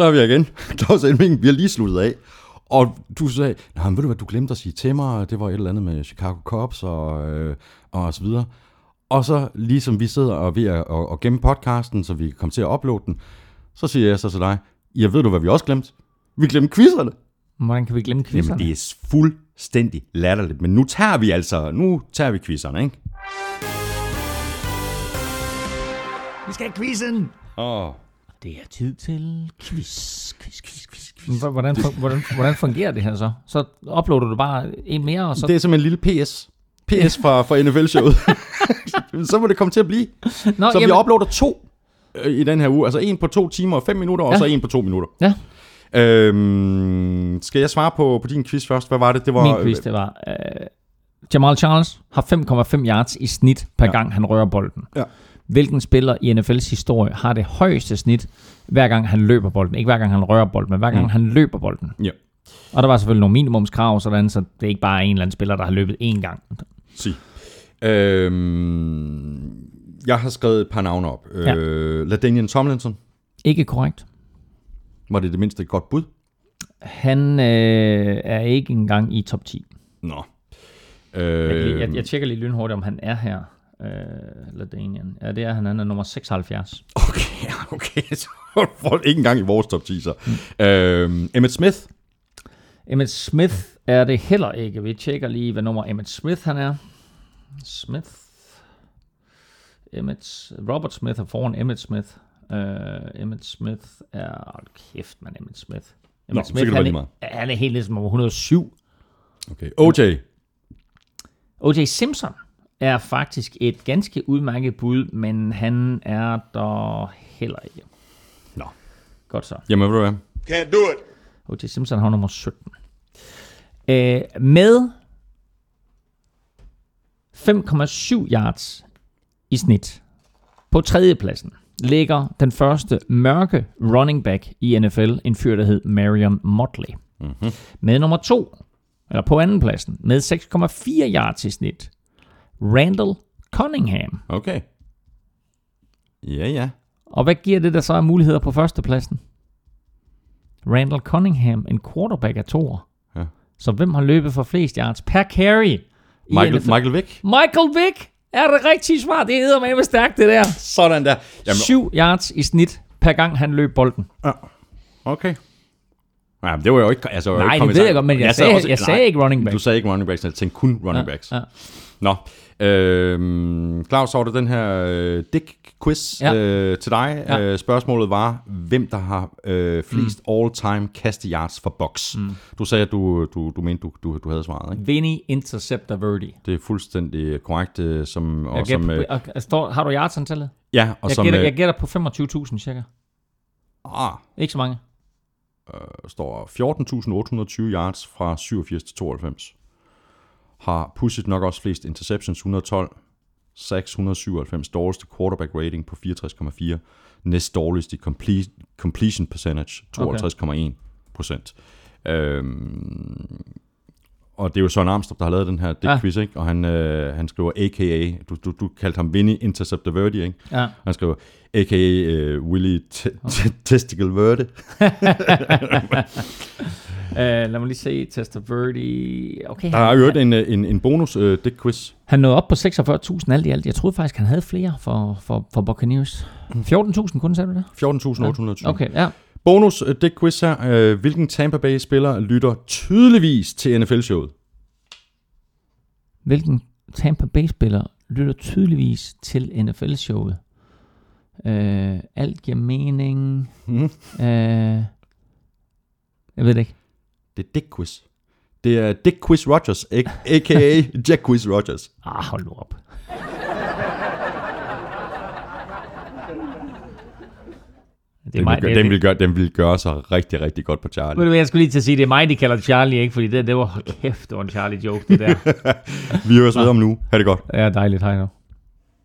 så er vi igen. Claus Elming, vi har lige sluttet af. Og du sagde, nej, men ved du hvad, du glemte at sige til mig, det var et eller andet med Chicago Cubs og, øh, og så videre. Og så ligesom vi sidder og ved at og, og gemme podcasten, så vi kan komme til at uploade den, så siger jeg så til dig, ja, ved du hvad vi også glemte? Vi glemte quizzerne. Hvordan kan vi glemme quizzerne? Jamen, det er fuldstændig latterligt. Men nu tager vi altså, nu tager vi quizzerne, ikke? Vi skal have quizzen! Åh, Det er tid til quiz, quiz, quiz, quiz, quiz. Hvordan, hvordan, hvordan fungerer det her så? Så uploader du bare en mere, og så... det er som en lille PS. PS fra, fra NFL-showet. så må det komme til at blive. Nå, Så vi uploader to øh, i den her uge. Altså en på to timer og fem minutter, og Ja. så en på to minutter. Ja, Øhm, skal jeg svare på, på din quiz først? Hvad var det? Det var, min quiz, det var... Øh, Jamal Charles har 5,5 yards i snit per ja. gang, han rører bolden. Ja. Hvilken spiller i NFL's historie har det højeste snit, hver gang han løber bolden? Ikke hver gang han rører bolden, men hver gang Mm. han løber bolden. Ja. Og der var selvfølgelig nogle minimumskrav, sådan, så det er ikke bare en eller anden spiller, der har løbet én gang. Sig. Øhm, jeg har skrevet et par navne op. Ja. Øh, LaDainian Tomlinson. Ikke korrekt. Var det det mindste et godt bud? Han øh, er ikke engang i top 10. Nå. Jeg, Øh, jeg, jeg tjekker lige lynhurtigt, om han er her. Øh, Ladanian. Ja, det er han. Han er nummer 76. Okay, okay. Så det ikke engang i vores top 10, så. Mm. Øhm, Emmett Smith. Emmett Smith er det heller ikke. Vi tjekker lige, hvad nummer Emmett Smith han er. Smith. Emmett, Robert Smith er foran Emmett Smith. Uh, Emmett Smith er... Hold kæft, man, Emmett Smith. Emmett så kan det være han, er, meget. han er helt ligesom nummer 107. Okay. OJ. O.J. Simpson er faktisk et ganske udmærket bud, men han er der heller ikke. Nå. Godt så. Jamen, ved du hvad? Can't do it. O.J. Simpson har nummer 17. Øh, med 5,7 yards i snit på tredjepladsen ligger den første mørke running back i NFL, en fyr, der hed Marion Motley. Mm-hmm. Med nummer to, eller på anden pladsen, med 6,4 yards i snit, Randall Cunningham. Okay. Ja, ja. Og hvad giver det der så af muligheder på førstepladsen? Randall Cunningham, en quarterback af toer. Ja. Så hvem har løbet for flest yards per carry? Michael, NFL? Michael Vick. Michael Vick er det rigtige svar. Det hedder med stærkt, det der. Sådan der. Jamen, 7 yards i snit per gang han løb bolden. okay. Ja, det var jo ikke... Altså, Nej, ikke det ved jeg godt, men jeg sagde- jeg sagde ikke running back. Du sagde ikke running backs, jeg tænkte kun running backs. Ja. Nå. Øhm, Claus, så var det den her øh, Dick-quiz Ja. øh, til dig. Ja. Øh, spørgsmålet var, hvem der har øh, flest mm. all-time kaste yards for box. Mm. Du sagde, at du, du, du mente, du, du, du havde svaret, ikke? Vinny Interceptor Verdi. Det er fuldstændig korrekt. Øh, som, og Jeg som, gætter, øh, på, og, står, har du yardsantallet? ja, og Jeg som gætter, øh, jeg gætter på 25.000 cirka. ah, Ikke så mange. der står 14.820 yards fra 87 til 92. Har pushet nok også flest interceptions, 112. 697 dårligste quarterback rating på 64,4. Næst dårligst i complete, completion percentage, 52,1 procent. Øhm, og det er jo Søren Armstrong, der har lavet den her Dick Ja. quiz, ikke? Og han, øh, han skriver a.k.a. Du, du, du kaldte ham Vinny Interceptor Verdi, ikke? Ja. Han skriver a.k.a. Uh, Willy T- T- Testicle Verdi. Uh, lad mig lige se. Tester Verdi. Okay, Der er jo en, øh, en, en bonus uh, Dick quiz. Han nåede op på 46.000 alt i alt. Jeg troede faktisk, han havde flere for, for, for Buccaneers. 14.000 kun, sagde du det? 14.820. Okay, ja. Bonus uh, Dick quiz her. Uh, hvilken Tampa Bay spiller lytter tydeligvis til NFL-showet? Hvilken Tampa Bay-spiller lytter tydeligvis til NFL-showet? Uh, alt giver mening. Mhm. Uh, jeg ved det ikke. Det er Dick quiz. Det er Dick Quiz Rogers, a.k.a. Jack Quiz Rogers. Ah, hold nu op. Det Den, vil, gøre- den, vil gøre, den vil gøre sig rigtig, rigtig godt på Charlie. Ved du hvad, jeg skulle lige til at sige, det er mig, de kalder Charlie, ikke? Fordi det, det var, kæft, det var en Charlie-joke, det der. Vi høres videre om nu. Ha' det godt. Ja, dejligt, hej nu.